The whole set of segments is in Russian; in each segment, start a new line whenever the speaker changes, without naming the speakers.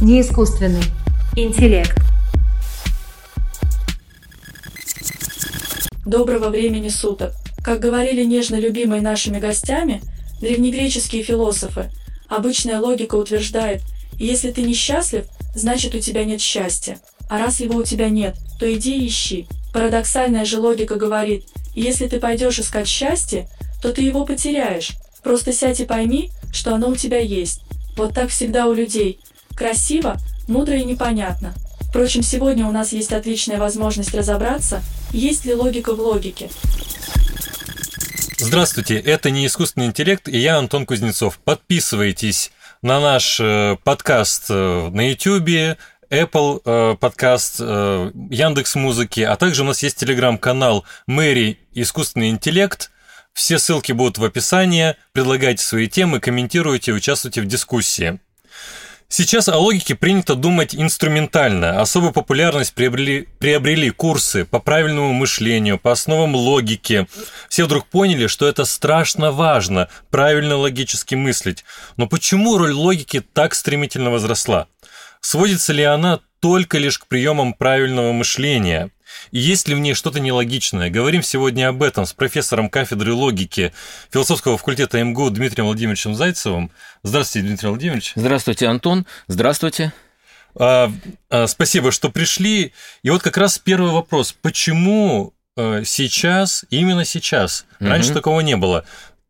не искусственный интеллект.
Доброго времени суток. Как говорили нежно любимые нашими гостями, древнегреческие философы, обычная логика утверждает, если ты несчастлив, значит у тебя нет счастья. А раз его у тебя нет, то иди и ищи. Парадоксальная же логика говорит, если ты пойдешь искать счастье, то ты его потеряешь. Просто сядь и пойми, что оно у тебя есть. Вот так всегда у людей. Красиво, мудро и непонятно. Впрочем, сегодня у нас есть отличная возможность разобраться, есть ли логика в логике.
Здравствуйте, это не искусственный интеллект, и я Антон Кузнецов. Подписывайтесь на наш э, подкаст э, на YouTube, Apple э, подкаст, Яндекс Музыки, а также у нас есть телеграм-канал Мэри Искусственный интеллект. Все ссылки будут в описании. Предлагайте свои темы, комментируйте, участвуйте в дискуссии. Сейчас о логике принято думать инструментально. Особую популярность приобрели, приобрели курсы по правильному мышлению, по основам логики. Все вдруг поняли, что это страшно важно, правильно логически мыслить. Но почему роль логики так стремительно возросла? Сводится ли она только лишь к приемам правильного мышления? И есть ли в ней что-то нелогичное? Говорим сегодня об этом с профессором кафедры логики философского факультета МГУ Дмитрием Владимировичем Зайцевым. Здравствуйте, Дмитрий Владимирович.
Здравствуйте, Антон. Здравствуйте.
А, а, спасибо, что пришли. И вот как раз первый вопрос. Почему а, сейчас, именно сейчас, угу. раньше такого не было,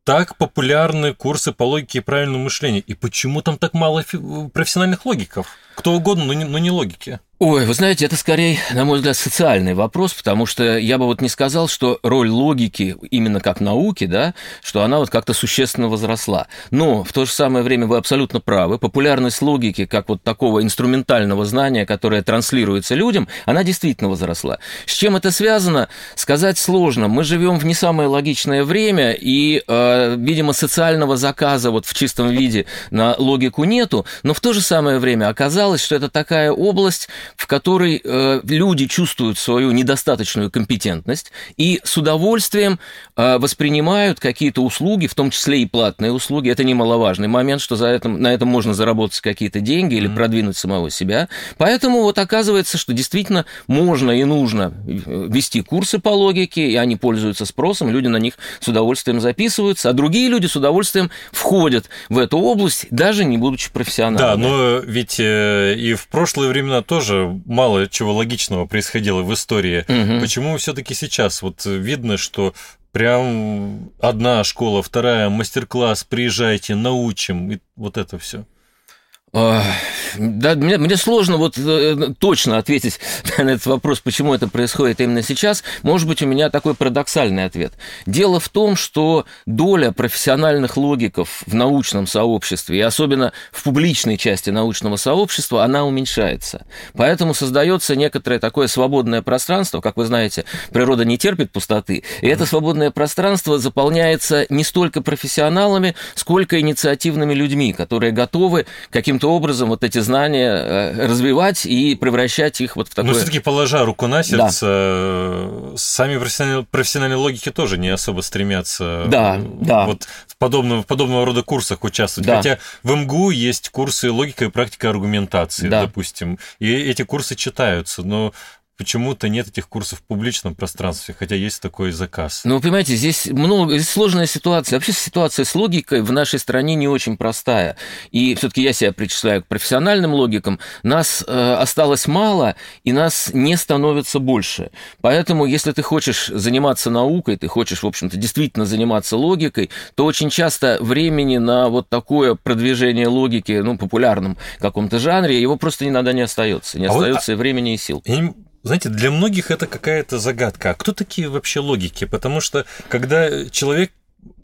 так популярны курсы по логике и правильному мышлению? И почему там так мало профессиональных логиков? Кто угодно, но не, но не логики.
Ой, вы знаете, это скорее, на мой взгляд, социальный вопрос, потому что я бы вот не сказал, что роль логики именно как науки, да, что она вот как-то существенно возросла. Но в то же самое время вы абсолютно правы. Популярность логики как вот такого инструментального знания, которое транслируется людям, она действительно возросла. С чем это связано, сказать сложно. Мы живем в не самое логичное время, и, э, видимо, социального заказа вот в чистом виде на логику нету, но в то же самое время оказалось, что это такая область, в которой э, люди чувствуют свою недостаточную компетентность и с удовольствием э, воспринимают какие-то услуги, в том числе и платные услуги. Это немаловажный момент, что за этом, на этом можно заработать какие-то деньги или продвинуть самого себя. Поэтому вот оказывается, что действительно можно и нужно вести курсы по логике, и они пользуются спросом, люди на них с удовольствием записываются, а другие люди с удовольствием входят в эту область, даже не будучи профессионалами.
Да, но ведь э, и в прошлые времена тоже мало чего логичного происходило в истории. Угу. Почему все-таки сейчас? Вот видно, что прям одна школа, вторая мастер-класс, приезжайте, научим, и вот это все.
Да, мне, мне сложно вот э, точно ответить на этот вопрос, почему это происходит именно сейчас. Может быть, у меня такой парадоксальный ответ. Дело в том, что доля профессиональных логиков в научном сообществе, и особенно в публичной части научного сообщества, она уменьшается. Поэтому создается некоторое такое свободное пространство. Как вы знаете, природа не терпит пустоты. И это свободное пространство заполняется не столько профессионалами, сколько инициативными людьми, которые готовы каким каким-то образом вот эти знания э, развивать и превращать их вот в такое...
Но все-таки положа руку на сердце, да. сами профессиональные, профессиональные логики тоже не особо стремятся
да, да.
вот в подобного, в подобного рода курсах участвовать. Да. Хотя в МГУ есть курсы логика и практика аргументации, да. допустим, и эти курсы читаются, но почему-то нет этих курсов в публичном пространстве, хотя есть такой заказ.
Ну, вы понимаете, здесь много, здесь сложная ситуация. Вообще ситуация с логикой в нашей стране не очень простая. И все-таки я себя причисляю к профессиональным логикам. Нас э, осталось мало, и нас не становится больше. Поэтому, если ты хочешь заниматься наукой, ты хочешь, в общем-то, действительно заниматься логикой, то очень часто времени на вот такое продвижение логики, ну, популярном каком-то жанре, его просто иногда не остается. Не а остается вот, и времени, и сил.
Я знаете, для многих это какая-то загадка. А кто такие вообще логики? Потому что когда человек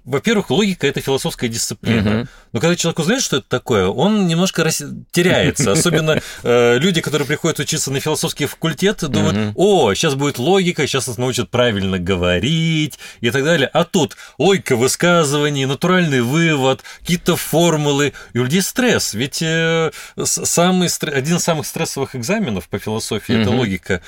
во-первых, логика это философская дисциплина. Угу. Но когда человек узнает, что это такое, он немножко рас... теряется. Особенно э, люди, которые приходят учиться на философский факультет, думают: о, сейчас будет логика, сейчас нас научат правильно говорить и так далее. А тут логика высказываний, натуральный вывод, какие-то формулы. И у людей стресс. Ведь э, самый, один из самых стрессовых экзаменов по философии это логика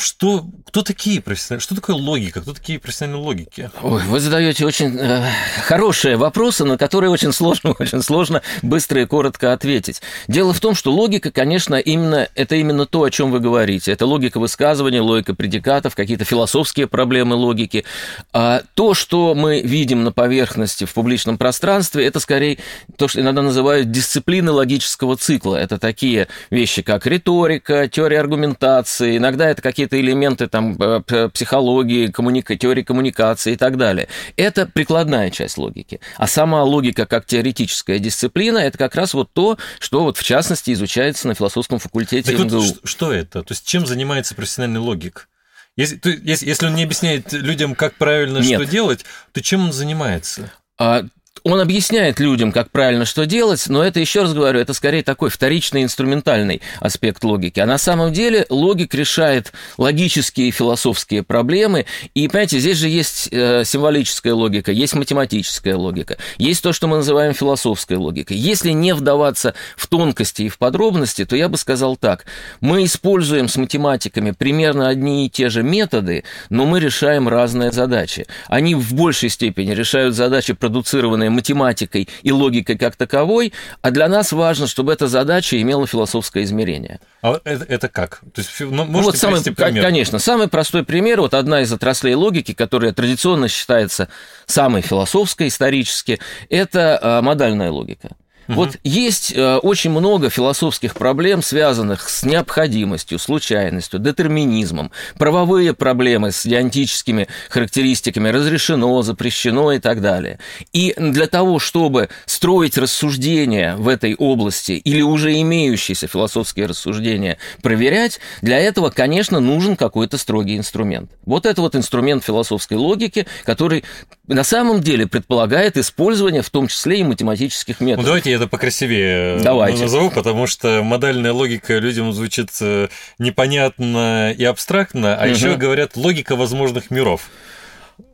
что, кто такие профессиональные, что такое логика, кто такие профессиональные логики?
Ой, вы задаете очень э, хорошие вопросы, на которые очень сложно, очень сложно быстро и коротко ответить. Дело в том, что логика, конечно, именно это именно то, о чем вы говорите. Это логика высказывания, логика предикатов, какие-то философские проблемы логики. А то, что мы видим на поверхности в публичном пространстве, это скорее то, что иногда называют дисциплины логического цикла. Это такие вещи, как риторика, теория аргументации, иногда это какие-то элементы там, э, психологии, коммуника... теории коммуникации и так далее. Это прикладная часть логики. А сама логика как теоретическая дисциплина – это как раз вот то, что вот в частности изучается на философском факультете
так
МГУ.
Вот, что это? То есть чем занимается профессиональный логик? Если, то, если, если он не объясняет людям, как правильно Нет. что делать, то чем он занимается?
А, он объясняет людям, как правильно что делать, но это, еще раз говорю, это скорее такой вторичный инструментальный аспект логики. А на самом деле логик решает логические и философские проблемы. И, понимаете, здесь же есть э, символическая логика, есть математическая логика, есть то, что мы называем философской логикой. Если не вдаваться в тонкости и в подробности, то я бы сказал так. Мы используем с математиками примерно одни и те же методы, но мы решаем разные задачи. Они в большей степени решают задачи, продуцированные математикой и логикой как таковой, а для нас важно, чтобы эта задача имела философское измерение.
А это, это как? То есть,
ну, ну вот самый, пример? Конечно, самый простой пример, вот одна из отраслей логики, которая традиционно считается самой философской исторически, это а, модальная логика. Угу. Вот есть э, очень много философских проблем, связанных с необходимостью, случайностью, детерминизмом, правовые проблемы с диантическими характеристиками, разрешено, запрещено и так далее. И для того, чтобы строить рассуждения в этой области или уже имеющиеся философские рассуждения проверять, для этого, конечно, нужен какой-то строгий инструмент. Вот это вот инструмент философской логики, который на самом деле предполагает использование в том числе и математических методов.
Ну, давайте я это покрасивее э, Давайте. назову, потому что модальная логика людям звучит э, непонятно и абстрактно, а угу. еще говорят логика возможных миров.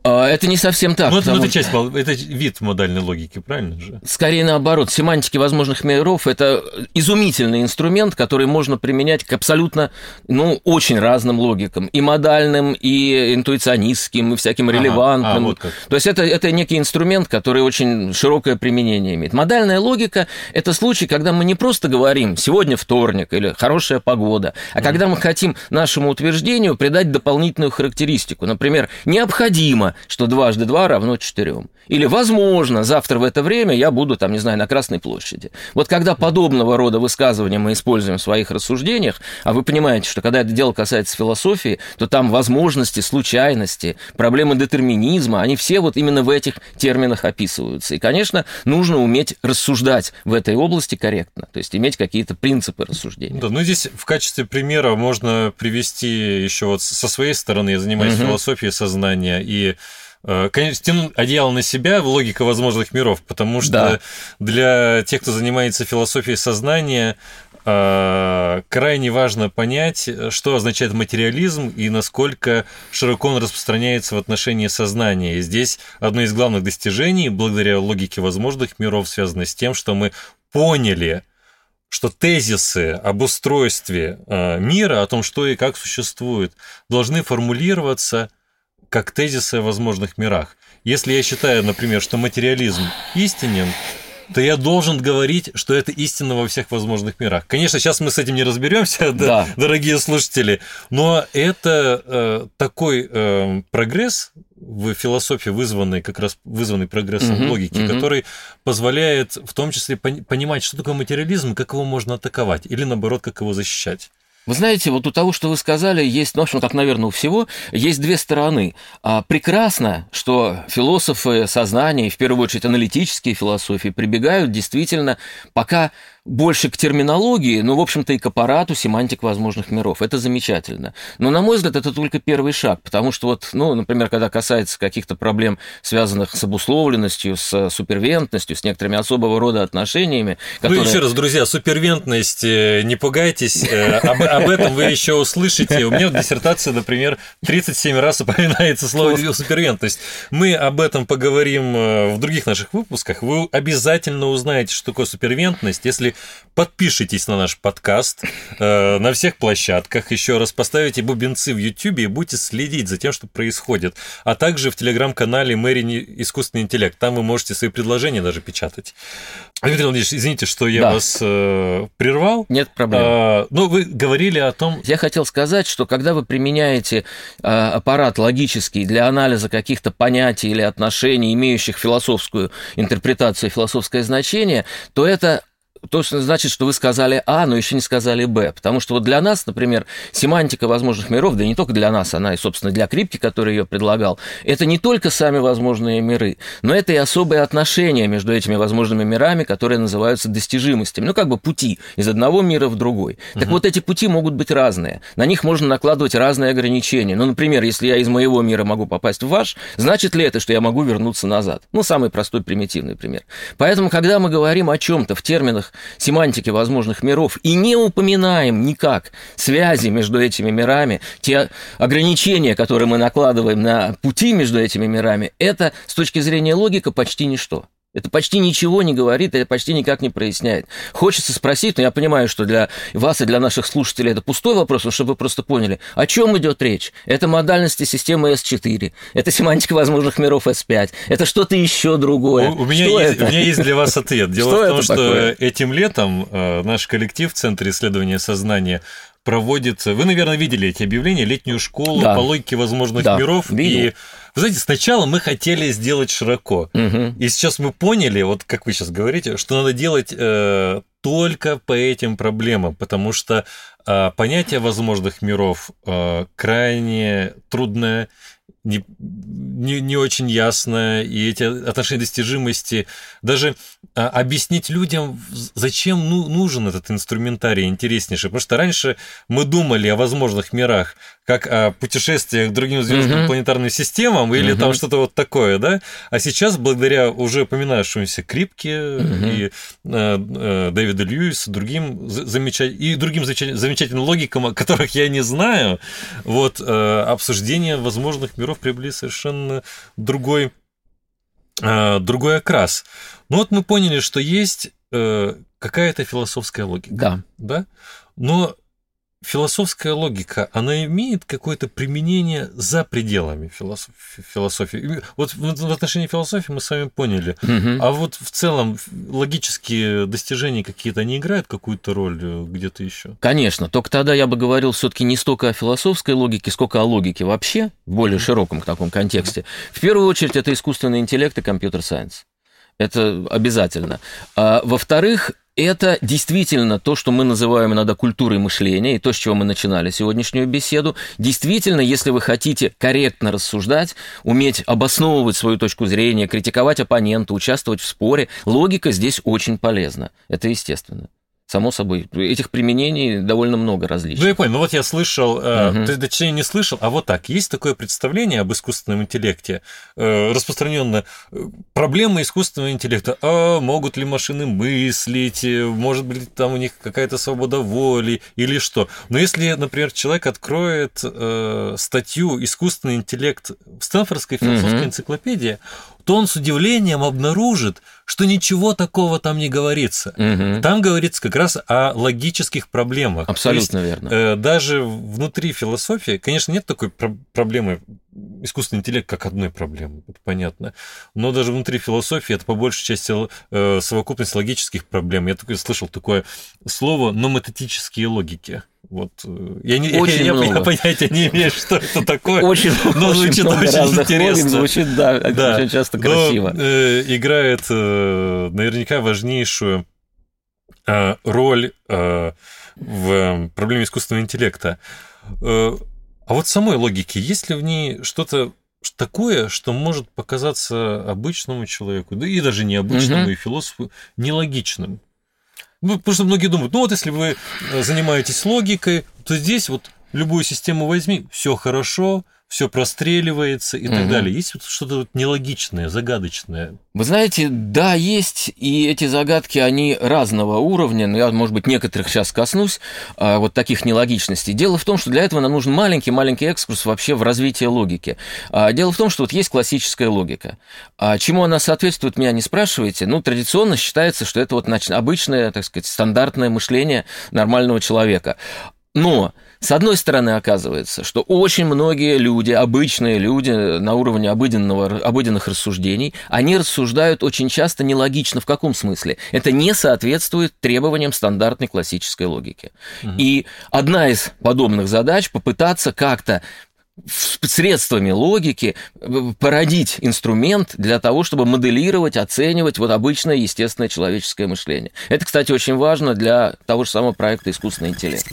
А, это не совсем так.
Ну, потому... это часть, это вид модальной логики, правильно же?
Скорее наоборот. Семантики возможных миров – это изумительный инструмент, который можно применять к абсолютно, ну, очень разным логикам. И модальным, и интуиционистским, и всяким релевантным. А, вот как. То есть это, это некий инструмент, который очень широкое применение имеет. Модальная логика – это случай, когда мы не просто говорим «сегодня вторник» или «хорошая погода», а mm. когда мы хотим нашему утверждению придать дополнительную характеристику. Например, «необходимо необходимо, что дважды два равно четырем. Или, возможно, завтра в это время я буду, там, не знаю, на Красной площади. Вот когда подобного рода высказывания мы используем в своих рассуждениях, а вы понимаете, что когда это дело касается философии, то там возможности, случайности, проблемы детерминизма, они все вот именно в этих терминах описываются. И, конечно, нужно уметь рассуждать в этой области корректно, то есть иметь какие-то принципы рассуждения.
Да, ну здесь в качестве примера можно привести еще вот со своей стороны, я занимаюсь угу. философией сознания, и конечно, тянуть одеяло на себя в логика возможных миров, потому что да. для тех, кто занимается философией сознания, э, крайне важно понять, что означает материализм и насколько широко он распространяется в отношении сознания. И здесь одно из главных достижений, благодаря логике возможных миров, связано с тем, что мы поняли, что тезисы об устройстве э, мира, о том, что и как существует, должны формулироваться как тезисы о возможных мирах. Если я считаю, например, что материализм истинен, то я должен говорить, что это истина во всех возможных мирах. Конечно, сейчас мы с этим не разберемся, да. дорогие слушатели, но это э, такой э, прогресс в философии, вызванный как раз вызванный прогрессом угу, логики, угу. который позволяет в том числе понимать, что такое материализм, как его можно атаковать, или наоборот, как его защищать.
Вы знаете, вот у того, что вы сказали, есть, ну, в общем, как, наверное, у всего, есть две стороны. А, прекрасно, что философы сознания, в первую очередь аналитические философии, прибегают действительно пока больше к терминологии, но, в общем-то, и к аппарату семантик возможных миров. Это замечательно. Но, на мой взгляд, это только первый шаг, потому что, вот, ну, например, когда касается каких-то проблем, связанных с обусловленностью, с супервентностью, с некоторыми особого рода отношениями,
ну, которые... Ну, еще раз, друзья, супервентность, э, не пугайтесь, э, об, об этом вы еще услышите. У меня в диссертации, например, 37 раз упоминается слово супервентность. Мы об этом поговорим э, в других наших выпусках. Вы обязательно узнаете, что такое супервентность, если подпишитесь на наш подкаст э, на всех площадках, еще раз поставите бубенцы в YouTube и будете следить за тем, что происходит. А также в телеграм-канале Мэри Искусственный интеллект. Там вы можете свои предложения даже печатать. Дмитрий Владимирович, извините, что я
Да.
вас э, прервал.
Нет проблем.
А, ну, вы говорили о том...
Я хотел сказать, что когда вы применяете э, аппарат логический для анализа каких-то понятий или отношений, имеющих философскую интерпретацию, философское значение, то это точно значит, что вы сказали А, но еще не сказали Б. Потому что вот для нас, например, семантика возможных миров, да не только для нас, она и, собственно, для Крипки, который ее предлагал, это не только сами возможные миры, но это и особые отношения между этими возможными мирами, которые называются достижимостями. Ну, как бы пути из одного мира в другой. Так вот, эти пути могут быть разные. На них можно накладывать разные ограничения. Ну, например, если я из моего мира могу попасть в ваш, значит ли это, что я могу вернуться назад? Ну, самый простой примитивный пример. Поэтому, когда мы говорим о чем-то в терминах семантики возможных миров и не упоминаем никак связи между этими мирами, те ограничения, которые мы накладываем на пути между этими мирами, это с точки зрения логика почти ничто. Это почти ничего не говорит, это почти никак не проясняет. Хочется спросить, но я понимаю, что для вас и для наших слушателей это пустой вопрос, но чтобы вы просто поняли, о чем идет речь. Это модальности системы S4, это семантика возможных миров S5, это что-то еще другое.
У, у меня
Что
есть,
это?
у меня есть для вас ответ. Дело
Что
в том, что
такое?
этим летом э, наш коллектив в Центре исследования сознания проводит... Вы, наверное, видели эти объявления, летнюю школу
Да.
по логике возможных
Да,
миров.
видел.
И, вы знаете, сначала мы хотели сделать широко.
Мгм.
И сейчас мы поняли, вот как вы сейчас говорите, что надо делать э, только по этим проблемам, потому что э, понятие возможных миров э, крайне трудное, не, не, не очень ясное, и эти отношения достижимости, даже а, объяснить людям, зачем ну, нужен этот инструментарий интереснейший. Потому что раньше мы думали о возможных мирах, как о путешествиях к другим звездным
Мгм.
планетарным системам или
Мгм.
там что-то вот такое, да? А сейчас, благодаря уже упоминавшемуся Крипке
Мгм.
и э, э, Дэвиду Льюису, другим за- замечать... и другим замеча- замечательным логикам, о которых я не знаю, вот э, обсуждение возможных миров приобрели совершенно другой, э, другой окрас. Ну вот мы поняли, что есть э, какая-то философская логика
Да.
да? Но философская логика, она имеет какое-то применение за пределами философ- философии. Вот в отношении философии мы с вами поняли.
Мгм.
А вот в целом логические достижения какие-то, они играют какую-то роль э, где-то еще?
Конечно, только тогда я бы говорил все-таки не столько о философской логике, сколько о логике вообще, в более широком таком контексте. В первую очередь это искусственный интеллект и компьютер-сайенс. Это обязательно. А, во-вторых, это действительно то, что мы называем иногда культурой мышления, и то, с чего мы начинали сегодняшнюю беседу. Действительно, если вы хотите корректно рассуждать, уметь обосновывать свою точку зрения, критиковать оппонента, участвовать в споре, логика здесь очень полезна. Это естественно. Само собой, этих применений довольно много различных.
Ну, я понял. Ну, вот я слышал, э,
Мгм.
то есть, точнее, не слышал, а вот так. Есть такое представление об искусственном интеллекте, э, распространенно. э, Проблема искусственного интеллекта. А могут ли машины мыслить? Э, Может быть, там у них какая-то свобода воли или что? Но если, например, человек откроет э, статью «Искусственный интеллект» в Стэнфордской философской
Мгм.
энциклопедии, то он с удивлением обнаружит, что ничего такого там не говорится.
Мгм.
Там говорится как раз о логических проблемах. То есть,
Абсолютно верно.
э, даже внутри философии, конечно, нет такой про- проблемы искусственный интеллект как одной проблемы, это понятно. Но даже внутри философии это по большей части э, совокупность логических проблем. Я только слышал такое слово номотетические логики. Вот э, я, не, я-
Очень
я, я
много.
понятия не имею, что это такое.
Очень,
но
очень
звучит
много
очень
разных
интересно.
логик, звучит, да,
Да.
очень часто
Но,
красиво.
э, играет э, наверняка важнейшую э, роль э, в проблеме искусственного интеллекта. Э, а вот самой логики, есть ли в ней что-то такое, что может показаться обычному человеку, да и даже необычному,
Мгм.
и философу, нелогичным? Ну, потому что многие думают, ну вот если вы э, занимаетесь логикой, то здесь вот любую систему возьми, все хорошо, все простреливается и
Мгм.
так далее. Есть вот что-то вот нелогичное, загадочное.
Вы знаете, да, есть, и эти загадки, они разного уровня, но я, может быть, некоторых сейчас коснусь, а, вот таких нелогичностей. Дело в том, что для этого нам нужен маленький-маленький экскурс вообще в развитие логики. А, Дело в том, что вот есть классическая логика. А Чему она соответствует, меня не спрашивайте. Ну, традиционно считается, что это вот обычное, так сказать, стандартное мышление нормального человека. Но, с одной стороны, оказывается, что очень многие люди, обычные люди на уровне обыденного, обыденных рассуждений, они рассуждают очень часто нелогично. В каком смысле? Это не соответствует требованиям стандартной классической логики. И одна из подобных задач попытаться как-то средствами логики э, породить инструмент для того, чтобы моделировать, оценивать вот обычное естественное человеческое мышление. Это, кстати, очень важно для того же самого проекта «Искусственный интеллект».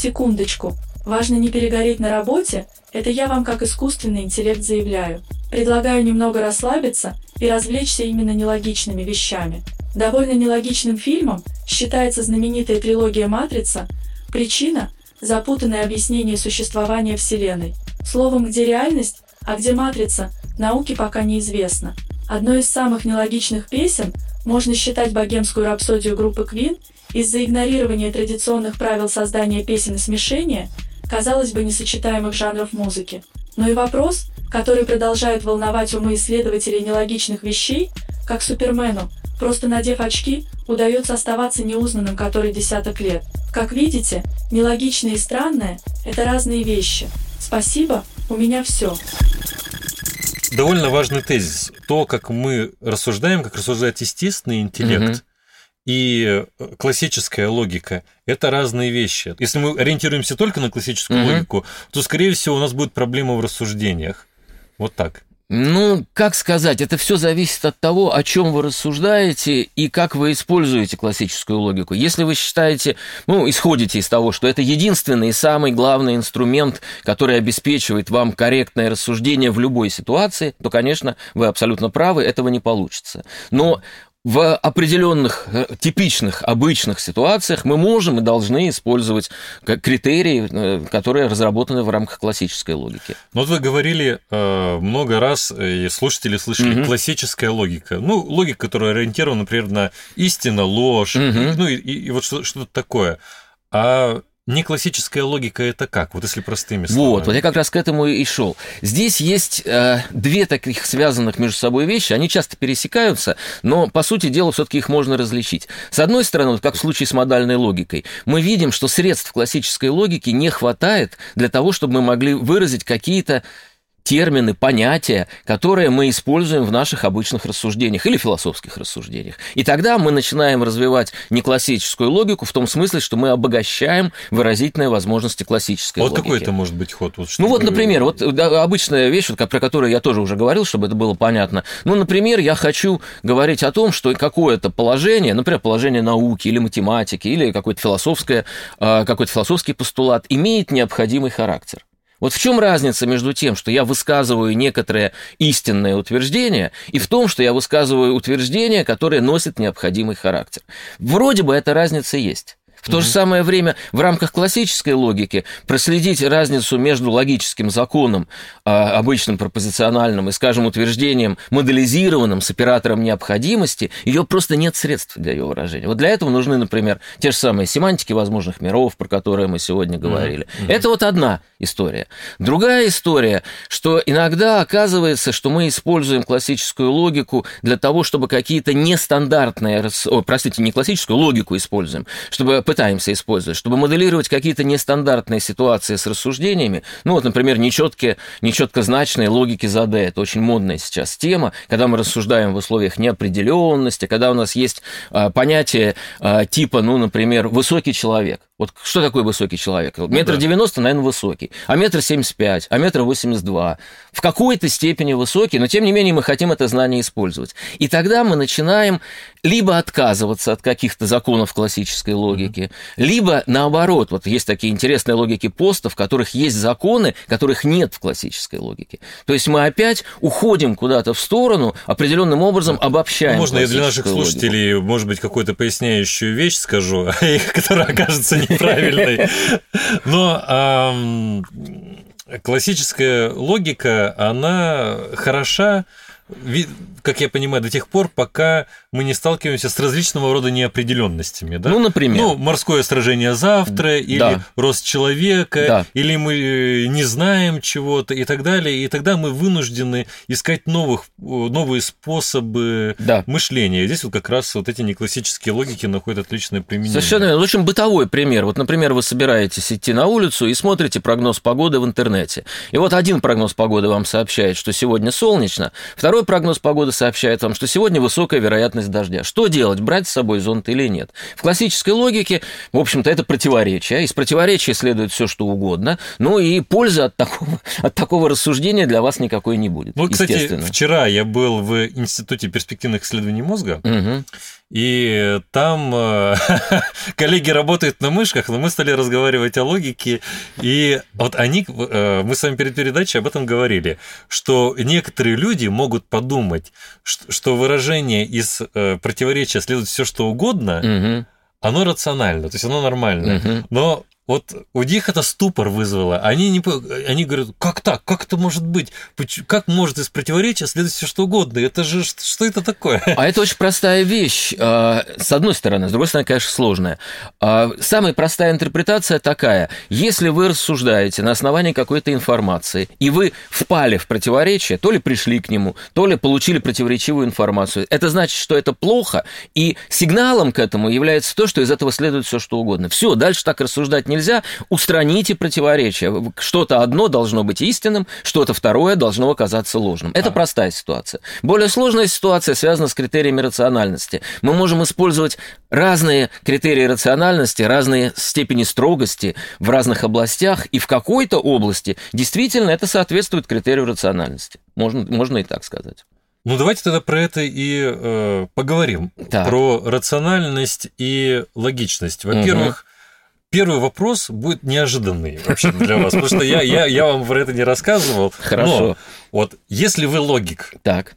Секундочку. Важно не перегореть на работе, это я вам как искусственный интеллект заявляю. Предлагаю немного расслабиться и развлечься именно нелогичными вещами. Довольно нелогичным фильмом считается знаменитая трилогия «Матрица». Причина – запутанное объяснение существования Вселенной. Словом, где реальность, а где матрица, науке пока неизвестно. Одной из самых нелогичных песен можно считать богемскую рапсодию группы Queen из-за игнорирования традиционных правил создания песен и смешения, казалось бы, несочетаемых жанров музыки. Но и вопрос, который продолжает волновать умы исследователей нелогичных вещей, как Супермену, просто надев очки, удается оставаться неузнанным который десяток лет. Как видите, нелогичное и странное – это разные вещи. Спасибо, у меня все.
Довольно важный тезис. То, как мы рассуждаем, как рассуждает естественный интеллект,
Мгм.
И э, классическая логика – это разные вещи. Если мы ориентируемся только на классическую
Мгм.
логику, то, скорее всего, у нас будет проблема в рассуждениях. Вот так.
Ну, как сказать, это все зависит от того, о чем вы рассуждаете и как вы используете классическую логику. Если вы считаете, ну, исходите из того, что это единственный и самый главный инструмент, который обеспечивает вам корректное рассуждение в любой ситуации, то, конечно, вы абсолютно правы, этого не получится. Но в определенных э, типичных, обычных ситуациях мы можем и должны использовать критерии, э, которые разработаны в рамках классической логики.
Но вот вы говорили э, много раз, и слушатели слышали,
Мгм.
классическая логика. Ну, логика, которая ориентирована, например, на истина, ложь, и- ну и, и- и вот что- что-то такое. А не классическая логика это как? Вот если простыми словами.
Вот, вот я как раз к этому и шел. Здесь есть э, две таких связанных между собой вещи, они часто пересекаются, но по сути дела все-таки их можно различить. С одной стороны, вот как в случае с модальной логикой, мы видим, что средств классической логики не хватает для того, чтобы мы могли выразить какие-то термины, понятия, которые мы используем в наших обычных рассуждениях или философских рассуждениях. И тогда мы начинаем развивать не классическую логику в том смысле, что мы обогащаем выразительные возможности классической
вот
логики.
какой это может быть ход? Вот
Ну вот, например, вот да, обычная вещь, вот, про которую я тоже уже говорил, чтобы это было понятно. Ну, например, я хочу говорить о том, что какое-то положение, например, положение науки или математики, или какое-то философское, а, какой-то философский постулат имеет необходимый характер. Вот в чем разница между тем, что я высказываю некоторое истинное утверждение, и в том, что я высказываю утверждение, которое носит необходимый характер? Вроде бы эта разница есть. В то же самое время в рамках классической логики проследить разницу между логическим законом, а, обычным пропозициональным, и, скажем, утверждением моделизированным с оператором необходимости, ее просто нет средств для ее выражения. Вот для этого нужны, например, те же самые семантики возможных миров, про которые мы сегодня говорили. Это вот одна история. Другая история, что иногда оказывается, что мы используем классическую логику для того, чтобы какие-то нестандартные, о, простите, не классическую логику используем, чтобы пытаемся использовать, чтобы моделировать какие-то нестандартные ситуации с рассуждениями. Ну вот, например, нечеткие, нечеткозначные логики Заде. Это очень модная сейчас тема, когда мы рассуждаем в условиях неопределенности, когда у нас есть а, понятие а, типа, ну, например, высокий человек. Вот что такое высокий человек? Метр
да.
девяносто, наверное, высокий. А метр семьдесят пять, а метр восемьдесят два. В какой-то степени высокий, но тем не менее мы хотим это знание использовать. И тогда мы начинаем либо отказываться от каких-то законов классической логики, либо наоборот, вот есть такие интересные логики поста, в которых есть законы, которых нет в классической логике. То есть мы опять уходим куда-то в сторону, определенным образом обобщаем.
Ну, Можно я для наших
классическую логику.
слушателей, может быть, какую-то поясняющую вещь скажу, которая окажется неправильной. Но классическая логика, она хороша как я понимаю, до тех пор, пока мы не сталкиваемся с различного рода неопределенностями. Да?
Ну, например.
Ну, морское сражение завтра, или да. рост человека, да. или мы э, не знаем чего-то и так далее. И тогда мы вынуждены искать новых, новые способы да. мышления. И здесь вот как раз вот эти неклассические логики находят отличное применение.
Совершенно верно. Очень бытовой пример. Вот, например, вы собираетесь идти на улицу и смотрите прогноз погоды в интернете. И вот один прогноз погоды вам сообщает, что сегодня солнечно, второй прогноз погоды сообщает вам, что сегодня высокая вероятность дождя. Что делать, брать с собой зонт или нет? В классической логике, в общем-то, это противоречие. Из противоречия следует все, что угодно. Ну и пользы от такого, от такого рассуждения для вас никакой не будет.
Ну, кстати, вчера я был в Институте перспективных исследований мозга. Угу. И там э, коллеги работают на мышках, но мы стали разговаривать о логике. И вот они, э, мы с вами перед передачей об этом говорили, что некоторые люди могут подумать, что выражение из э, противоречия следует все что угодно, угу. оно рационально, то есть оно нормально. Угу. Но вот у них это ступор вызвало. Они, не, они говорят, как так? Как это может быть? Как может из противоречия следовать все что угодно? Это же что это такое?
А это очень простая вещь. А, с одной стороны, с другой стороны, конечно, сложная. А, самая простая интерпретация такая. Если вы рассуждаете на основании какой-то информации, и вы впали в противоречие, то ли пришли к нему, то ли получили противоречивую информацию, это значит, что это плохо, и сигналом к этому является то, что из этого следует все что угодно. Все, дальше так рассуждать не нельзя, устраните противоречия. Что-то одно должно быть истинным, что-то второе должно оказаться ложным. Это а. простая ситуация. Более сложная ситуация связана с критериями рациональности. Мы можем использовать разные критерии рациональности, разные степени строгости в разных областях, и в какой-то области действительно это соответствует критерию рациональности. Можно, можно и так сказать.
Ну, давайте тогда про это и э, поговорим. Так. Про рациональность и логичность. Во-первых, Первый вопрос будет неожиданный вообще для вас, потому что я, я, я вам про это не рассказывал.
Хорошо.
Но вот если вы логик,
так.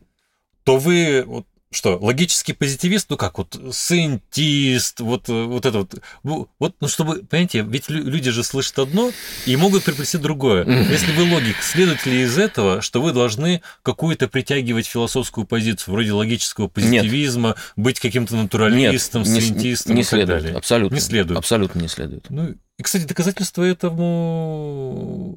то вы вот, что, логический позитивист, ну как, вот сcientist, вот, вот это вот, вот, ну чтобы, понимаете, ведь люди же слышат одно и могут приплести другое. Если вы логик, следует ли из этого, что вы должны какую-то притягивать философскую позицию, вроде логического позитивизма, Нет. быть каким-то натуралистом, Нет, сcientистом
не, не следует,
далее?
Абсолютно.
Не следует.
Абсолютно не следует.
Ну, и, кстати, доказательство этому...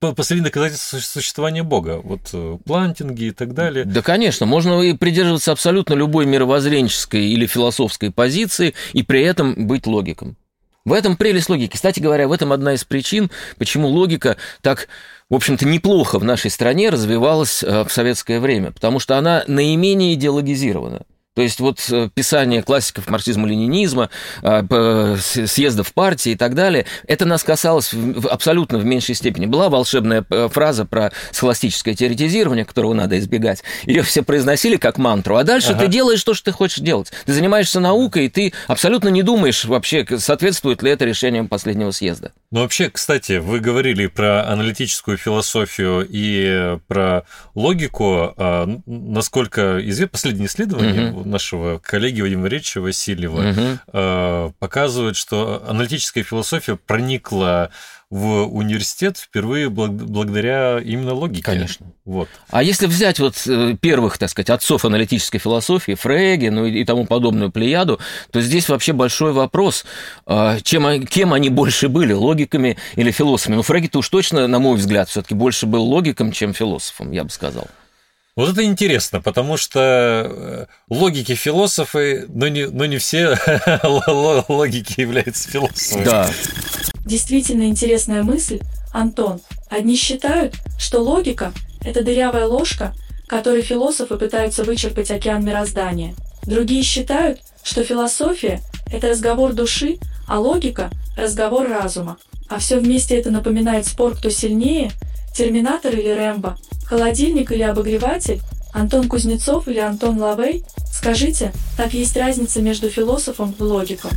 Последнее доказательство существования Бога. Вот э, плантинги и так далее.
Да, конечно. Можно и придерживаться абсолютно любой мировоззренческой или философской позиции и при этом быть логиком. В этом прелесть логики. Кстати говоря, в этом одна из причин, почему логика так в общем-то, неплохо в нашей стране развивалась э, в советское время, потому что она наименее идеологизирована. То есть вот э, писание классиков марксизма-ленинизма, э, съездов партии и так далее, это нас касалось абсолютно в меньшей степени. Была волшебная э, фраза про схоластическое теоретизирование, которого надо избегать. Ее все произносили как мантру. А дальше ага. ты делаешь то, что ты хочешь делать. Ты занимаешься наукой, и ты абсолютно не думаешь вообще, соответствует ли это решениям последнего съезда.
Ну, вообще, кстати, вы говорили про аналитическую философию и про логику. А, насколько известно, последнее исследование угу. Нашего коллеги Вадима Валерьевича Васильева угу. показывает, что аналитическая философия проникла в университет впервые благодаря именно логике.
Конечно.
Вот.
А если взять вот э, первых, так сказать, отцов аналитической философии, Фреге, ну и тому подобную плеяду, то здесь вообще большой вопрос, а, чем, кем они больше были, логиками или философами. Ну, Фреге-то уж точно, на мой взгляд, все таки больше был логиком, чем философом, я бы сказал.
Вот это интересно, потому что э, логики философы, но не, но не все логики являются философами.
Да.
Действительно интересная мысль, Антон. Одни считают, что логика – это дырявая ложка, которой философы пытаются вычерпать океан мироздания. Другие считают, что философия – это разговор души, а логика – разговор разума. А все вместе это напоминает спор, кто сильнее – Терминатор или Рэмбо? Холодильник или обогреватель? Антон Кузнецов или Антон Лавей? Скажите, так есть разница между философом и логиком?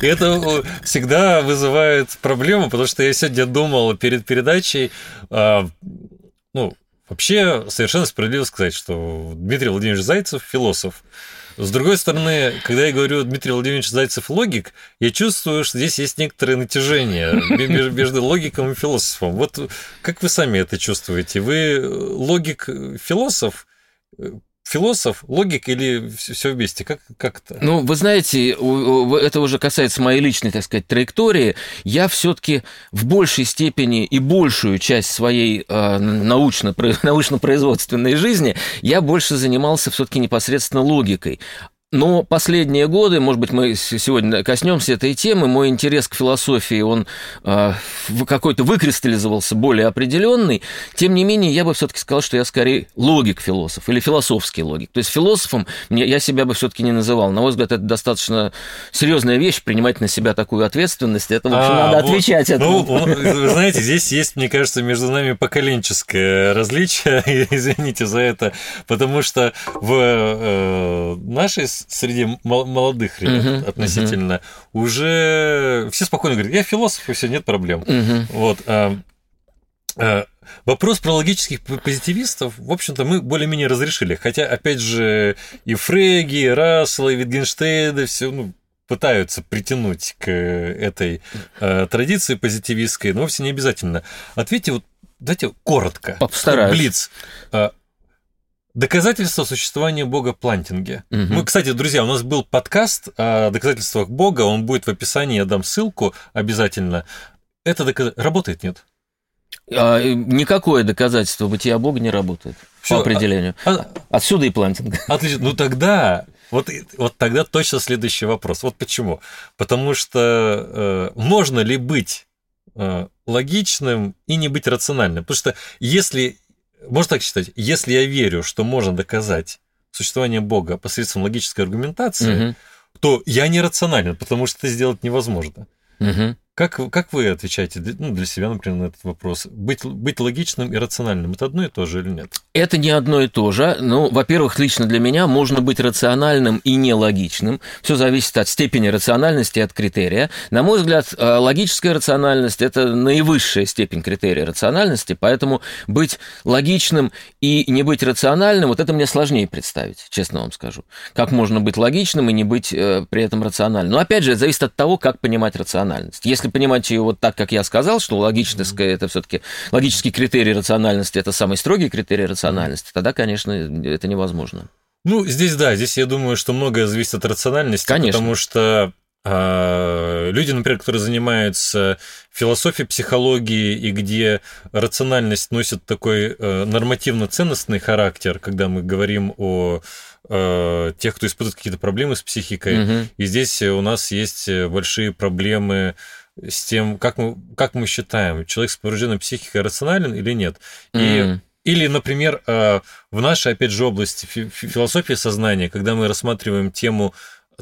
Это всегда вызывает проблему, потому что я сегодня думал перед передачей, э, ну, вообще совершенно справедливо сказать, что Дмитрий Владимирович Зайцев философ. С другой стороны, когда я говорю Дмитрий Владимирович Зайцев логик, я чувствую, что здесь есть некоторое натяжение между логиком и философом. Вот как вы сами это чувствуете? Вы логик-философ? Философ, логик или все вместе? Как, как это?
Ну, вы знаете, это уже касается моей личной, так сказать, траектории. Я все-таки в большей степени и большую часть своей э, научно, научно-производственной жизни я больше занимался все-таки непосредственно логикой. Но последние годы, может быть, мы сегодня коснемся этой темы, мой интерес к философии, он э, какой-то выкристаллизовался более определенный. Тем не менее, я бы все-таки сказал, что я скорее логик-философ или философский логик. То есть философом мне, я себя бы все-таки не называл. На мой взгляд, это достаточно серьезная вещь, принимать на себя такую ответственность. Это, в общем, а, надо вот, отвечать этому.
Ну, вы знаете, здесь есть, мне кажется, между нами поколенческое различие, извините за это, потому что в э, нашей среди молодых ребят uh-huh, относительно uh-huh. уже все спокойно говорят, я философ, и все, нет проблем. Uh-huh. Вот. А, а, вопрос про логических позитивистов, в общем-то, мы более-менее разрешили. Хотя, опять же, и Фреги, и Рассел, и Витгенштейна все ну, пытаются притянуть к этой э, традиции позитивистской, но вовсе не обязательно. Ответьте вот Давайте коротко.
Постараюсь.
Блиц. Доказательства существования Бога Плантинге. Угу. Мы, кстати, друзья, у нас был подкаст о доказательствах Бога, он будет в описании, я дам ссылку обязательно. Это доказ... работает, нет?
А, никакое доказательство бытия Бога не работает Всё, по определению. А, а, Отсюда и плантинг.
Отлично. Ну тогда, вот, вот тогда точно следующий вопрос. Вот почему? Потому что э, можно ли быть э, логичным и не быть рациональным? Потому что если можно так считать, если я верю, что можно доказать существование Бога посредством логической аргументации, угу. то я не рационален, потому что это сделать невозможно. Угу. Как, как вы отвечаете ну, для себя, например, на этот вопрос? Быть, быть логичным и рациональным – это одно и то же или нет?
Это не одно и то же. Ну, во-первых, лично для меня можно быть рациональным и нелогичным. Все зависит от степени рациональности и от критерия. На мой взгляд, э, логическая рациональность – это наивысшая степень критерия рациональности, поэтому быть логичным и не быть рациональным – вот это мне сложнее представить, честно вам скажу. Как можно быть логичным и не быть э, при этом рациональным? Но, опять же, это зависит от того, как понимать рациональность. Если понимать ее вот так, как я сказал, что логическое это все-таки логический критерий рациональности это самый строгий критерий рациональности, тогда, конечно, это невозможно.
Ну, здесь да, здесь я думаю, что многое зависит от рациональности, Конечно. потому что э, люди, например, которые занимаются философией, психологией, и где рациональность носит такой э, нормативно-ценностный характер, когда мы говорим о э, тех, кто испытывает какие-то проблемы с психикой, угу. и здесь у нас есть большие проблемы с тем, как мы, как мы считаем, человек с поврежденной психикой рационален или нет. И mm. Или, например, э, в нашей, опять же, области философии сознания, когда мы рассматриваем тему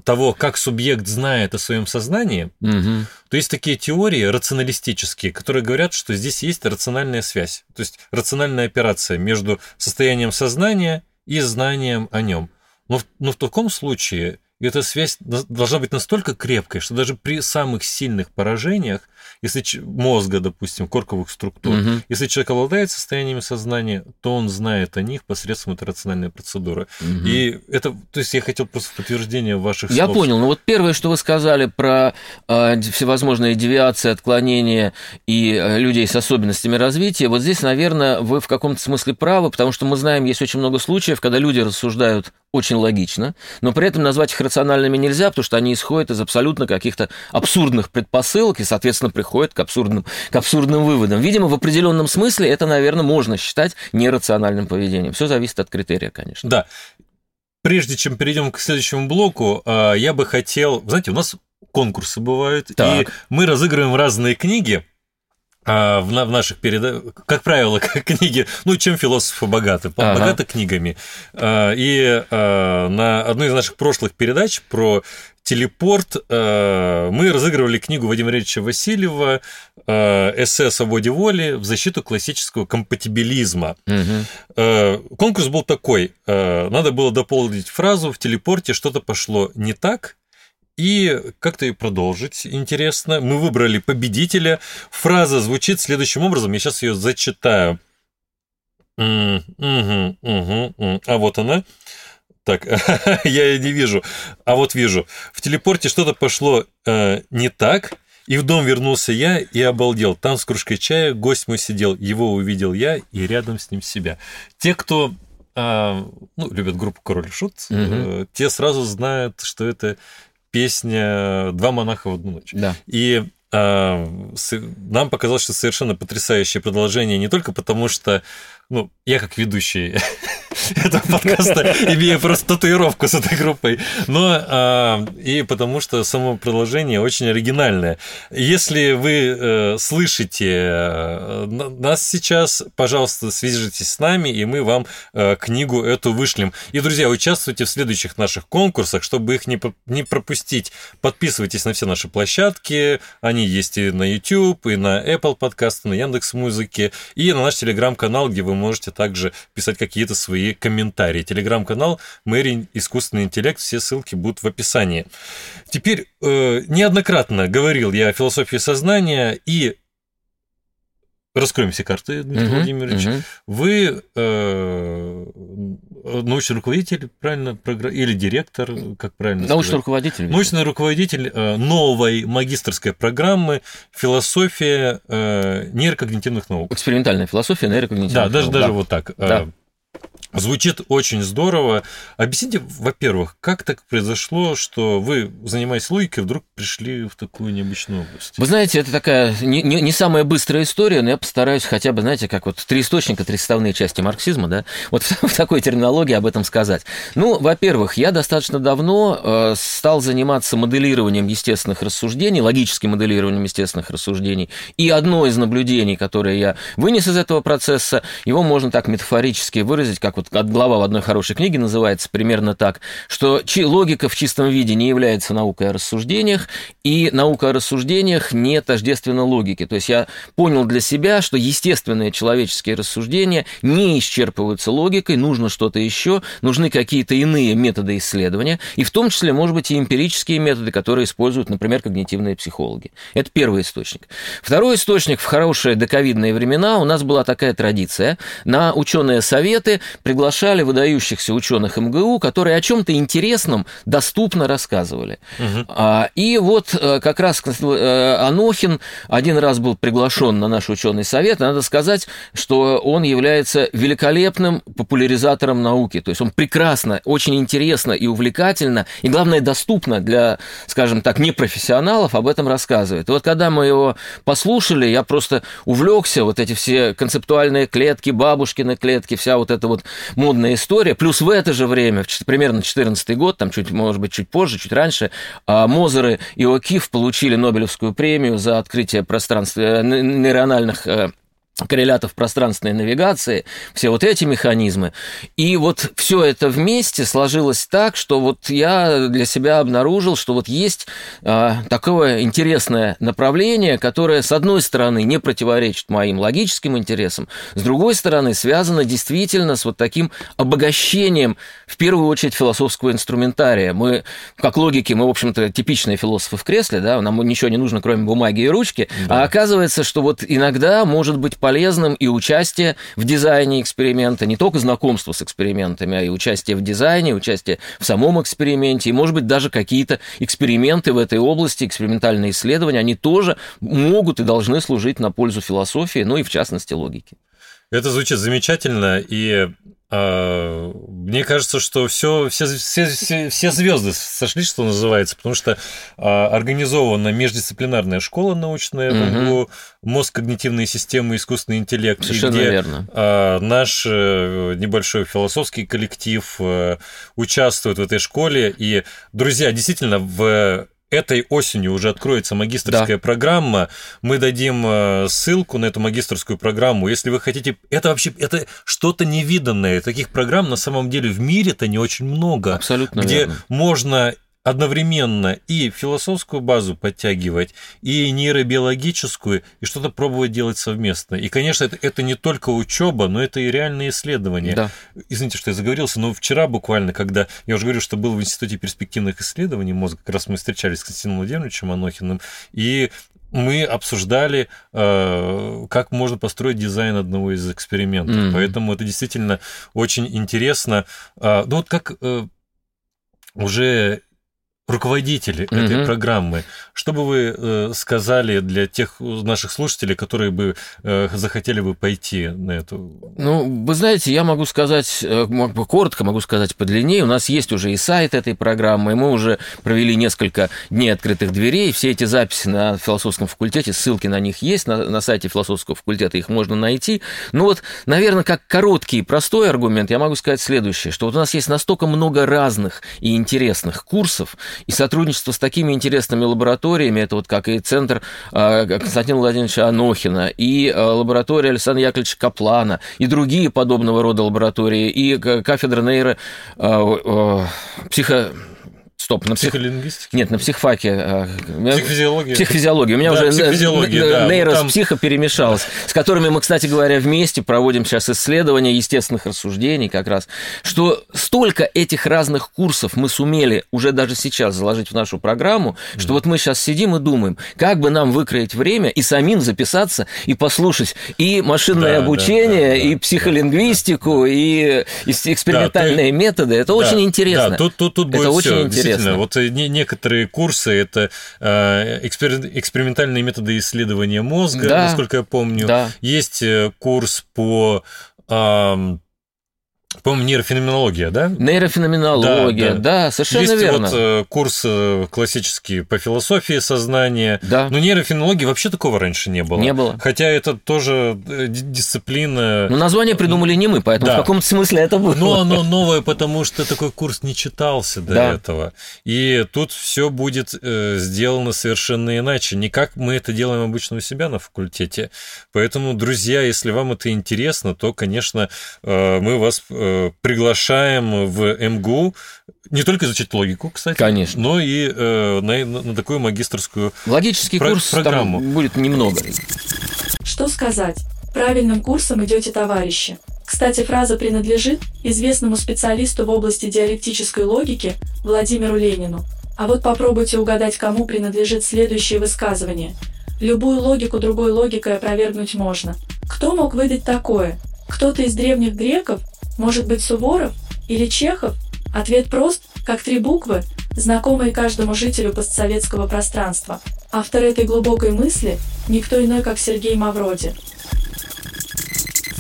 того, как субъект знает о своем сознании, угу. то есть такие теории рационалистические, которые говорят, что здесь есть рациональная связь, то есть рациональная операция между состоянием сознания и знанием о нем. Но, но в таком случае и эта связь должна быть настолько крепкой, что даже при самых сильных поражениях если мозга, допустим, корковых структур, угу. если человек обладает состояниями сознания, то он знает о них посредством этой рациональной процедуры. Угу. И это, то есть я хотел просто подтверждение ваших
я слов. Я понял. Ну вот первое, что вы сказали про э, всевозможные девиации, отклонения и э, людей с особенностями развития, вот здесь, наверное, вы в каком-то смысле правы, потому что мы знаем, есть очень много случаев, когда люди рассуждают очень логично, но при этом назвать их рациональными нельзя, потому что они исходят из абсолютно каких-то абсурдных предпосылок и, соответственно, приходят к абсурдным, к абсурдным выводам. Видимо, в определенном смысле это, наверное, можно считать нерациональным поведением. Все зависит от критерия, конечно.
Да. Прежде чем перейдем к следующему блоку, а, я бы хотел... Знаете, у нас конкурсы бывают, так. и мы разыгрываем разные книги, а, в, в наших передачах, как правило, книги, ну, чем философы богаты? Ага. Богаты книгами. А, и на одной из наших прошлых передач про телепорт. Э, мы разыгрывали книгу Вадима Ильича Васильева «Эссе о свободе воли в защиту классического компатибилизма». Угу. Конкурс был такой. Надо было дополнить фразу «В телепорте что-то пошло не так», и как-то и продолжить интересно. Мы выбрали победителя. Фраза звучит следующим образом. Я сейчас ее зачитаю. Мгм, м. А вот она. Так, я ее не вижу. А вот вижу. В телепорте что-то пошло э, не так, и в дом вернулся я и обалдел. Там с кружкой чая гость мой сидел. Его увидел я и рядом с ним себя. Те, кто а, ну, любят группу Король Шут, э, те сразу знают, что это песня «Два монаха в одну ночь».
Да.
И а, нам показалось, что совершенно потрясающее продолжение не только потому, что ну, я как ведущий этого подкаста имею просто татуировку с этой группой, но а, и потому что само продолжение очень оригинальное. Если вы э, слышите э, на- нас сейчас, пожалуйста, свяжитесь с нами, и мы вам э, книгу эту вышлем. И, друзья, участвуйте в следующих наших конкурсах, чтобы их не, не пропустить. Подписывайтесь на все наши площадки, они есть и на YouTube, и на Apple подкасты, на Яндекс Музыке, и на наш телеграм-канал, где вы можете также писать какие-то свои комментарии. Телеграм-канал Мэри Искусственный интеллект, все ссылки будут в описании. Теперь э, неоднократно говорил я о философии сознания и раскроем все карты, Дмитрий
Мгм,
Владимирович.
мгм.
Вы э, научный руководитель, правильно, програ- или директор, как правильно
Научный
сказать?
руководитель.
Научный руководитель э, новой магистрской программы «Философия э, нейрокогнитивных наук».
Экспериментальная философия нейрокогнитивных
Да, даже,
наук,
даже
да.
вот так.
Да.
Звучит очень здорово. Объясните, во-первых, как так произошло, что вы, занимаясь логикой, вдруг пришли в такую необычную область?
Вы знаете, это такая не, не- не самая быстрая история, но я постараюсь хотя бы, знаете, как вот три источника, три составные части марксизма, да, вот в, такой терминологии об этом сказать. Ну, во-первых, я достаточно давно э, стал заниматься моделированием естественных рассуждений, логическим моделированием естественных рассуждений, и одно из наблюдений, которое я вынес из этого процесса, его можно так метафорически выразить, как вот от глава в одной хорошей книге называется примерно так, что чи- логика в чистом виде не является наукой о рассуждениях, и наука о рассуждениях не тождественна логике. То есть я понял для себя, что естественные человеческие рассуждения не исчерпываются логикой, нужно что-то еще, нужны какие-то иные методы исследования, и в том числе, может быть, и эмпирические методы, которые используют, например, когнитивные психологи. Это первый источник. Второй источник в хорошие доковидные времена у нас была такая традиция. На ученые советы приглашали выдающихся ученых МГУ, которые о чем-то интересном доступно рассказывали. А, И вот э, как раз э, Анохин один раз был приглашен на наш ученый совет. Надо сказать, что он является великолепным популяризатором науки. То есть он прекрасно, очень интересно и увлекательно, и главное, доступно для, скажем так, непрофессионалов об этом рассказывает. И вот когда мы его послушали, я просто увлекся, вот эти все концептуальные клетки, бабушкины клетки, вся вот эта вот модная история. Плюс в это же время, примерно 14 год, там чуть, может быть, чуть позже, чуть раньше, а, Мозеры и О'Кив получили Нобелевскую премию за открытие пространства, э, нейрональных э, коррелятов пространственной навигации, все вот эти механизмы. И вот все это вместе сложилось так, что вот я для себя обнаружил, что вот есть а, такое интересное направление, которое, с одной стороны, не противоречит моим логическим интересам, с другой стороны, связано действительно с вот таким обогащением, в первую очередь, философского инструментария. Мы, как логики, мы, в общем-то, типичные философы в кресле, да, нам ничего не нужно, кроме бумаги и ручки, а оказывается, что вот иногда может быть полезным и участие в дизайне эксперимента, не только знакомство с экспериментами, а и участие в дизайне, участие в самом эксперименте, и, может быть, даже какие-то эксперименты в этой области, экспериментальные исследования, они тоже могут и должны служить на пользу философии, ну и, в частности, логики.
Это звучит замечательно, и мне кажется, что все, все, все, все, все звезды сошли, что называется, потому что а, организована междисциплинарная школа научная, в
Мгм.
МГУ, мозг, когнитивные системы, искусственный интеллект,
Совершенно
где
верно.
а, наш э, небольшой философский коллектив э, участвует в этой школе. И, друзья, действительно, в этой осенью уже откроется магистрская программа. Мы дадим э, ссылку на эту магистрскую программу. Если вы хотите... Это вообще это что-то невиданное. Таких программ на самом деле в мире-то не очень много.
Абсолютно
где
верно.
можно одновременно и философскую базу подтягивать, и нейробиологическую, и что-то пробовать делать совместно. И, конечно, это, это не только учеба, но это и реальные исследования.
Да.
Извините, что я заговорился, но вчера буквально, когда я уже говорю, что был в Институте перспективных исследований мозга, как раз мы встречались с Константином Владимировичем Анохиным, и мы обсуждали, э, как можно построить дизайн одного из экспериментов. Mm-hmm. Поэтому это действительно очень интересно. Э, ну вот как э, уже руководители mm-hmm. этой программы. Что бы вы э, сказали для тех наших слушателей, которые бы э, захотели бы пойти на эту?
Ну, вы знаете, я могу сказать, э, коротко могу сказать подлиннее. У нас есть уже и сайт этой программы, и мы уже провели несколько дней открытых дверей. Все эти записи на философском факультете, ссылки на них есть на, на сайте философского факультета, их можно найти. Ну вот, наверное, как короткий, простой аргумент, я могу сказать следующее, что вот у нас есть настолько много разных и интересных курсов, и сотрудничество с такими интересными лабораториями, это вот как и центр а, Константина Владимировича Анохина, и а, лаборатория Александра Яковлевича Каплана, и другие подобного рода лаборатории, и кафедра нейро а, психо Стоп,
на псих... психолингвистике?
Нет, на психфаке.
А, психофизиология.
Психофизиология. У меня да, уже да, нейроспсихо там... перемешалось, с которыми мы, кстати говоря, вместе проводим сейчас исследования естественных рассуждений как раз, что столько этих разных курсов мы сумели уже даже сейчас заложить в нашу программу, что вот мы сейчас сидим и думаем, как бы нам выкроить время и самим записаться и послушать и машинное да, обучение, да, да, и психолингвистику, и экспериментальные методы. Это очень интересно.
Да, тут, тут, тут будет это очень все. интересно интересно. Вот э, некоторые курсы это э, экспериментальные методы исследования мозга, да. насколько я помню. Да. Есть э, курс по по-моему, нейрофеноменология, да?
Нейрофеноменология, да, да. да совершенно
Есть
верно.
вот э, курс э, классический по философии сознания.
Да.
Но нейрофенологии вообще такого раньше не было.
Не было.
Хотя это тоже э, дисциплина...
Ну, название придумали не мы, поэтому да. в каком-то смысле это было.
Но оно новое, потому что такой курс не читался до да. этого. И тут все будет сделано совершенно иначе. Не как мы это делаем обычно у себя на факультете. Поэтому, друзья, если вам это интересно, то, конечно, мы вас Э, приглашаем в МГУ не только изучать логику, кстати,
Конечно.
но и э, на, на такую магистрскую
Логический про- курс программу. Там будет немного.
Что сказать? Правильным курсом идете, товарищи. Кстати, фраза принадлежит известному специалисту в области диалектической логики Владимиру Ленину. А вот попробуйте угадать, кому принадлежит следующее высказывание. Любую логику другой логикой опровергнуть можно. Кто мог выдать такое? Кто-то из древних греков может быть Суворов или Чехов? Ответ прост, как три буквы, знакомые каждому жителю постсоветского пространства. Автор этой глубокой мысли – никто иной, как Сергей Мавроди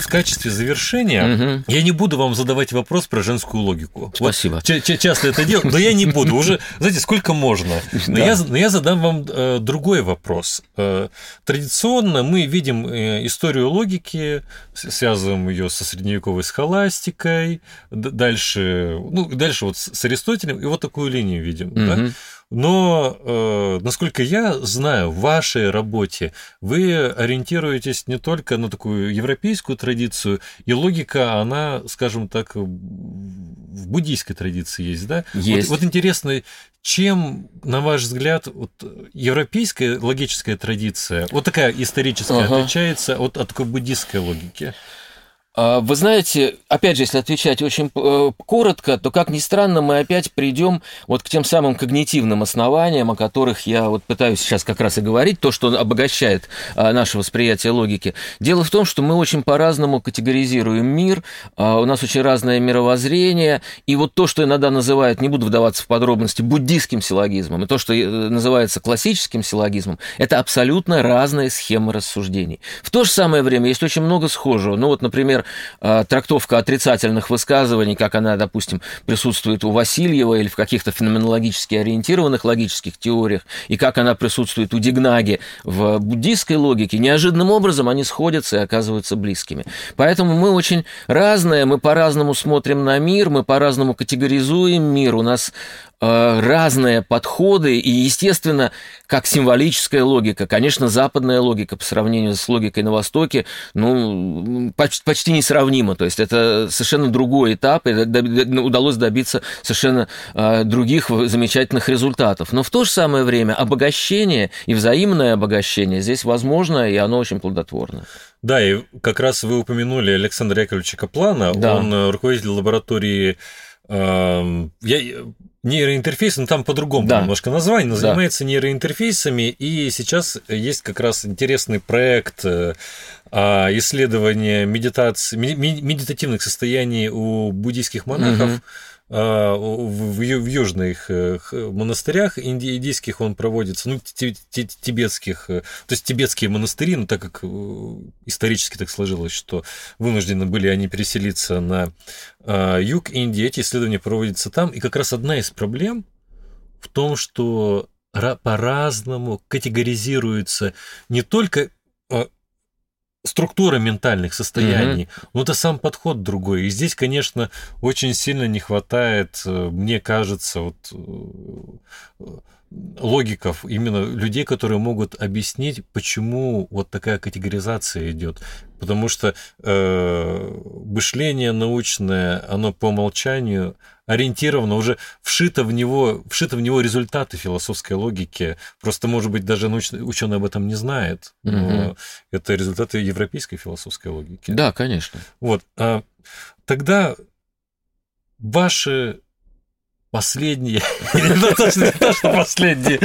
в качестве завершения угу. я не буду вам задавать вопрос про женскую логику.
Спасибо.
Вот, часто это делаю, но я не буду. Уже, знаете, сколько можно. Но, да. я, но я задам вам э, другой вопрос. Э, традиционно мы видим э, историю логики, связываем ее со средневековой схоластикой, дальше, ну, дальше вот с Аристотелем, и вот такую линию видим. Угу. Да? Но, э, насколько я знаю, в вашей работе вы ориентируетесь не только на такую европейскую традицию, и логика, она, скажем так, в буддийской традиции есть, да?
Есть.
Вот, вот интересно, чем, на ваш взгляд, вот, европейская логическая традиция, вот такая историческая, ага. отличается от, от такой буддийской логики?
А, вы знаете, опять же, если отвечать очень э, коротко, то, как ни странно, мы опять придем вот к тем самым когнитивным основаниям, о которых я вот пытаюсь сейчас как раз и говорить, то, что обогащает а, наше восприятие логики. Дело в том, что мы очень по-разному категоризируем мир, а, у нас очень разное мировоззрение, и вот то, что иногда называют, не буду вдаваться в подробности, буддийским силлогизмом, и то, что э, называется классическим силлогизмом, это абсолютно разные схемы рассуждений. В то же самое время есть очень много схожего. Ну вот, например, Э, трактовка отрицательных высказываний, как она, допустим, присутствует у Васильева или в каких-то феноменологически ориентированных логических теориях, и как она присутствует у Дигнаги в буддийской логике, неожиданным образом они сходятся и оказываются близкими. Поэтому мы очень разные, мы по-разному смотрим на мир, мы по-разному категоризуем мир, у нас разные подходы, и, естественно, как символическая логика, конечно, западная логика по сравнению с логикой на Востоке, ну, почти, почти несравнима, то есть это совершенно другой этап, и удалось добиться совершенно э, других замечательных результатов. Но в то же самое время обогащение и взаимное обогащение здесь возможно, и оно очень плодотворно.
Да, и как раз вы упомянули Александра Яковлевича Каплана, да. он э, руководитель лаборатории я нейроинтерфейс, но там по-другому
Да.
немножко название, но
Да.
занимается нейроинтерфейсами, и сейчас есть как раз интересный проект э, а, исследования медитации, медитативных состояний у буддийских монахов.
Мгм.
А, В, в южных э, монастырях инди- индийских он проводится, ну, ти- ти- тибетских, э, то есть тибетские монастыри, ну, так как э, исторически так сложилось, что вынуждены были они переселиться на а, юг Индии, эти исследования проводятся там, и как раз одна из проблем в том, что ра- по-разному категоризируется не только а, структура ментальных состояний, но это сам подход другой. И здесь, конечно, очень сильно не хватает, э, мне кажется, вот э, логиков, именно людей, которые могут объяснить, почему вот такая категоризация идет. Потому что э, мышление научное, оно по умолчанию ориентировано, уже вшито в него, вшито в него результаты философской логики. Просто, может быть, даже научный ученый об этом не знает. Но
Мгм.
это результаты европейской философской логики.
Да, конечно.
Вот. а тогда ваши последние, не то, что- не то, что последние,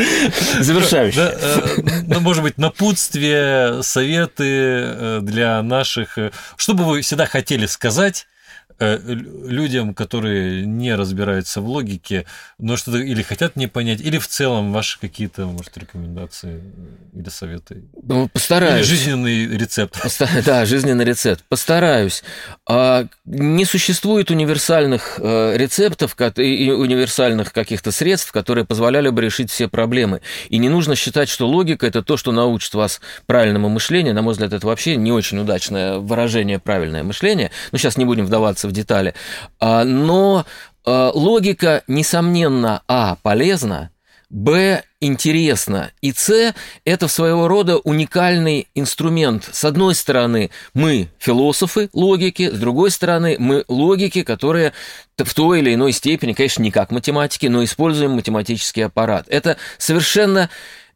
Завершающий.
да, э, ну, может быть, напутствие, советы э, для наших... э, Что бы вы всегда хотели сказать людям, которые не разбираются в логике, но что-то или хотят не понять, или в целом ваши какие-то, может, рекомендации э, или советы?
Ну,
Или
Постараюсь.
жизненный рецепт?
Поста- Да, жизненный рецепт. Постараюсь. А, Не существует универсальных э, рецептов и универсальных каких-то средств, которые позволяли бы решить все проблемы. И не нужно считать, что логика – это то, что научит вас правильному мышлению. На мой взгляд, это вообще не очень удачное выражение «правильное мышление». Ну, сейчас не будем вдаваться в детали. А, Но э, логика, несомненно, а, полезна, Б интересно. И С – это своего рода уникальный инструмент. С одной стороны, мы философы логики, с другой стороны, мы логики, которые в той или иной степени, конечно, не как математики, но используем математический аппарат. Это совершенно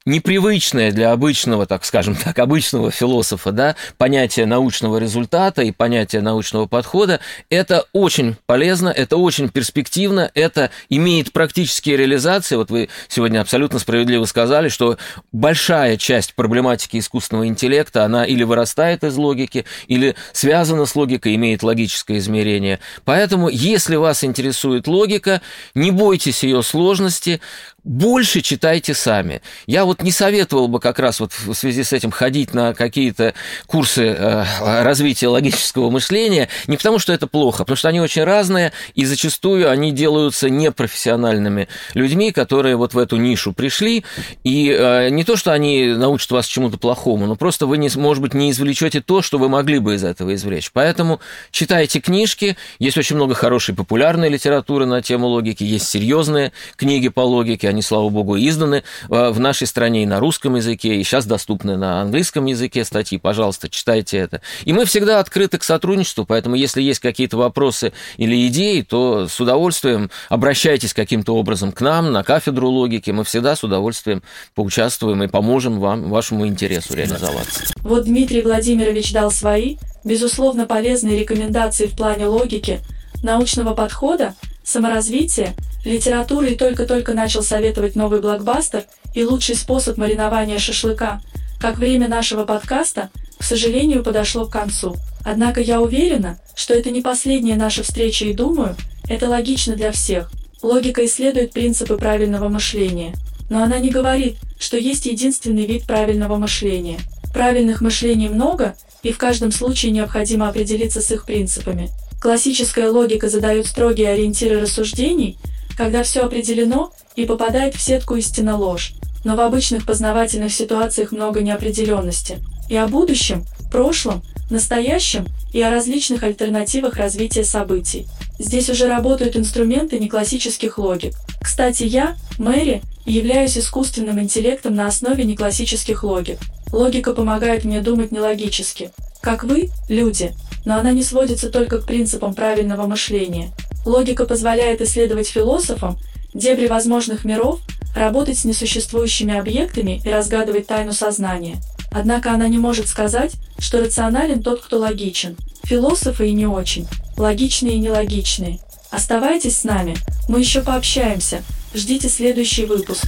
непривычное для обычного, так скажем так, обычного философа, да, понятие научного результата и понятие научного подхода, это очень полезно, это очень перспективно, это имеет практические реализации. Вот вы сегодня абсолютно справедливо сказали, что большая часть проблематики искусственного интеллекта, она или вырастает из логики, или связана с логикой, имеет логическое измерение. Поэтому, если вас интересует логика, не бойтесь ее сложности, больше читайте сами. Я вот не советовал бы как раз вот в связи с этим ходить на какие-то курсы э, развития логического мышления, не потому что это плохо, потому что они очень разные, и зачастую они делаются непрофессиональными людьми, которые вот в эту нишу пришли, и э, не то, что они научат вас чему-то плохому, но просто вы, не, может быть, не извлечете то, что вы могли бы из этого извлечь. Поэтому читайте книжки, есть очень много хорошей популярной литературы на тему логики, есть серьезные книги по логике, они, слава богу, изданы э, в нашей стране и на русском языке, и сейчас доступны на английском языке статьи, пожалуйста, читайте это. И мы всегда открыты к сотрудничеству, поэтому если есть какие-то вопросы или идеи, то с удовольствием обращайтесь каким-то образом к нам на кафедру логики, мы всегда с удовольствием поучаствуем и поможем вам, вашему интересу реализоваться.
Вот Дмитрий Владимирович дал свои, безусловно полезные рекомендации в плане логики, научного подхода, саморазвития, литературы и только-только начал советовать новый блокбастер и лучший способ маринования шашлыка. Как время нашего подкаста, к сожалению, подошло к концу. Однако я уверена, что это не последняя наша встреча и думаю, это логично для всех. Логика исследует принципы правильного мышления. Но она не говорит, что есть единственный вид правильного мышления. Правильных мышлений много, и в каждом случае необходимо определиться с их принципами. Классическая логика задает строгие ориентиры рассуждений, когда все определено и попадает в сетку истина ложь. Но в обычных познавательных ситуациях много неопределенности. И о будущем, прошлом, настоящем и о различных альтернативах развития событий. Здесь уже работают инструменты неклассических логик. Кстати, я, Мэри, являюсь искусственным интеллектом на основе неклассических логик. Логика помогает мне думать нелогически. Как вы, люди, но она не сводится только к принципам правильного мышления. Логика позволяет исследовать философам дебри возможных миров, работать с несуществующими объектами и разгадывать тайну сознания. Однако она не может сказать, что рационален тот, кто логичен. Философы и не очень, логичные и нелогичные. Оставайтесь с нами, мы еще пообщаемся. Ждите следующий выпуск.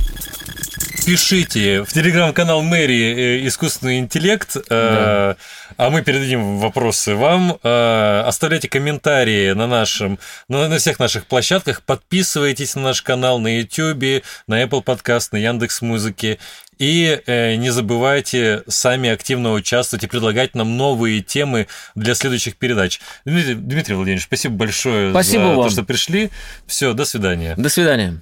Пишите в телеграм-канал Мэри э, «Искусственный интеллект», э, да. а мы передадим вопросы вам. Э, оставляйте комментарии на, нашем, на, на всех наших площадках, подписывайтесь на наш канал на YouTube, на Apple Podcast, на Яндекс Музыке. И э, не забывайте сами активно участвовать и предлагать нам новые темы для следующих передач. Дмитрий, Дмитрий Владимирович, спасибо большое
спасибо
за
вам.
то, что пришли. Все, до свидания.
До свидания.